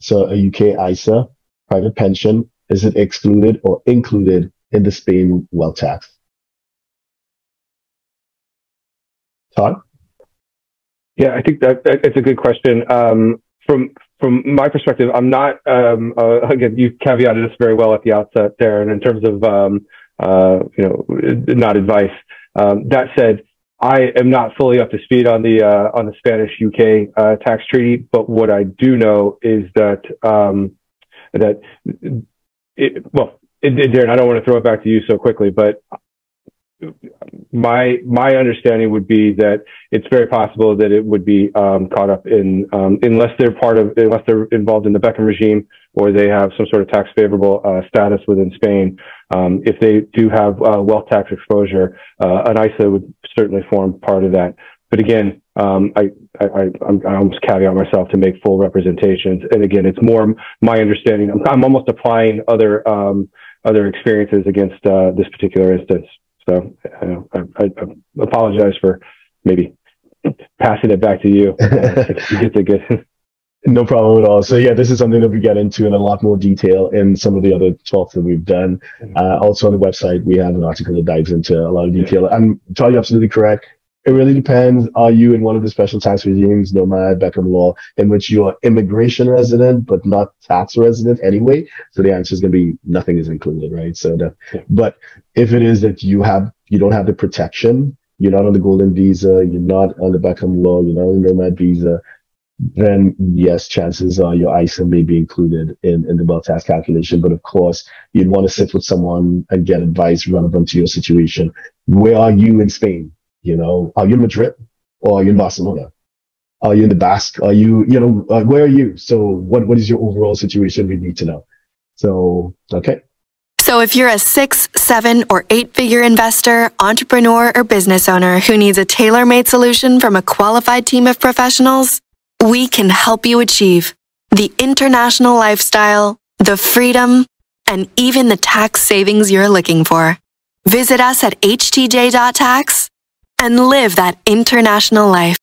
So a UK ISA, private pension, is it excluded or included in the Spain wealth tax? Todd? Yeah, I think that, that it's a good question. Um, from from my perspective, I'm not um, uh, again. You caveated this very well at the outset, there, and in terms of um, uh, you know not advice. Um, that said, I am not fully up to speed on the uh, on the Spanish UK uh, tax treaty, but what I do know is that um, that it, well, it, Derren, I don't want to throw it back to you so quickly, but my my understanding would be that it's very possible that it would be um, caught up in um, unless they're part of unless they're involved in the Beckham regime or they have some sort of tax favorable uh, status within Spain. Um, if they do have uh, wealth tax exposure, uh, an ISA would certainly form part of that. But again, um, I, I, I, almost caveat myself to make full representations. And again, it's more my understanding. I'm, I'm almost applying other um, other experiences against uh, this particular instance. So uh, I, I, apologize for maybe passing it back to you. no problem at all. So yeah, this is something that we get into in a lot more detail in some of the other talks that we've done. Mm-hmm. Uh, also on the website, we have an article that dives into a lot of detail. And Charlie, absolutely correct. It really depends. Are you in one of the special tax regimes, Nomad, Beckham law, in which you are immigration resident, but not tax resident anyway? So the answer is going to be nothing is included, right? So the, but if it is that you have, you don't have the protection, you're not on the golden visa, you're not on the Beckham law, you're not on the Nomad visa, then yes, chances are your ISA may be included in, in the wealth tax calculation. But of course, you'd want to sit with someone and get advice relevant to your situation. Where are you in Spain? You know, are you in Madrid or are you in Barcelona? Are you in the Basque? Are you, you know, uh, where are you? So what, what is your overall situation? We need to know. So, okay. So if you're a six, seven, or eight figure investor, entrepreneur, or business owner who needs a tailor made solution from a qualified team of professionals, we can help you achieve the international lifestyle, the freedom, and even the tax savings you're looking for. Visit us at htj.tax and live that international life.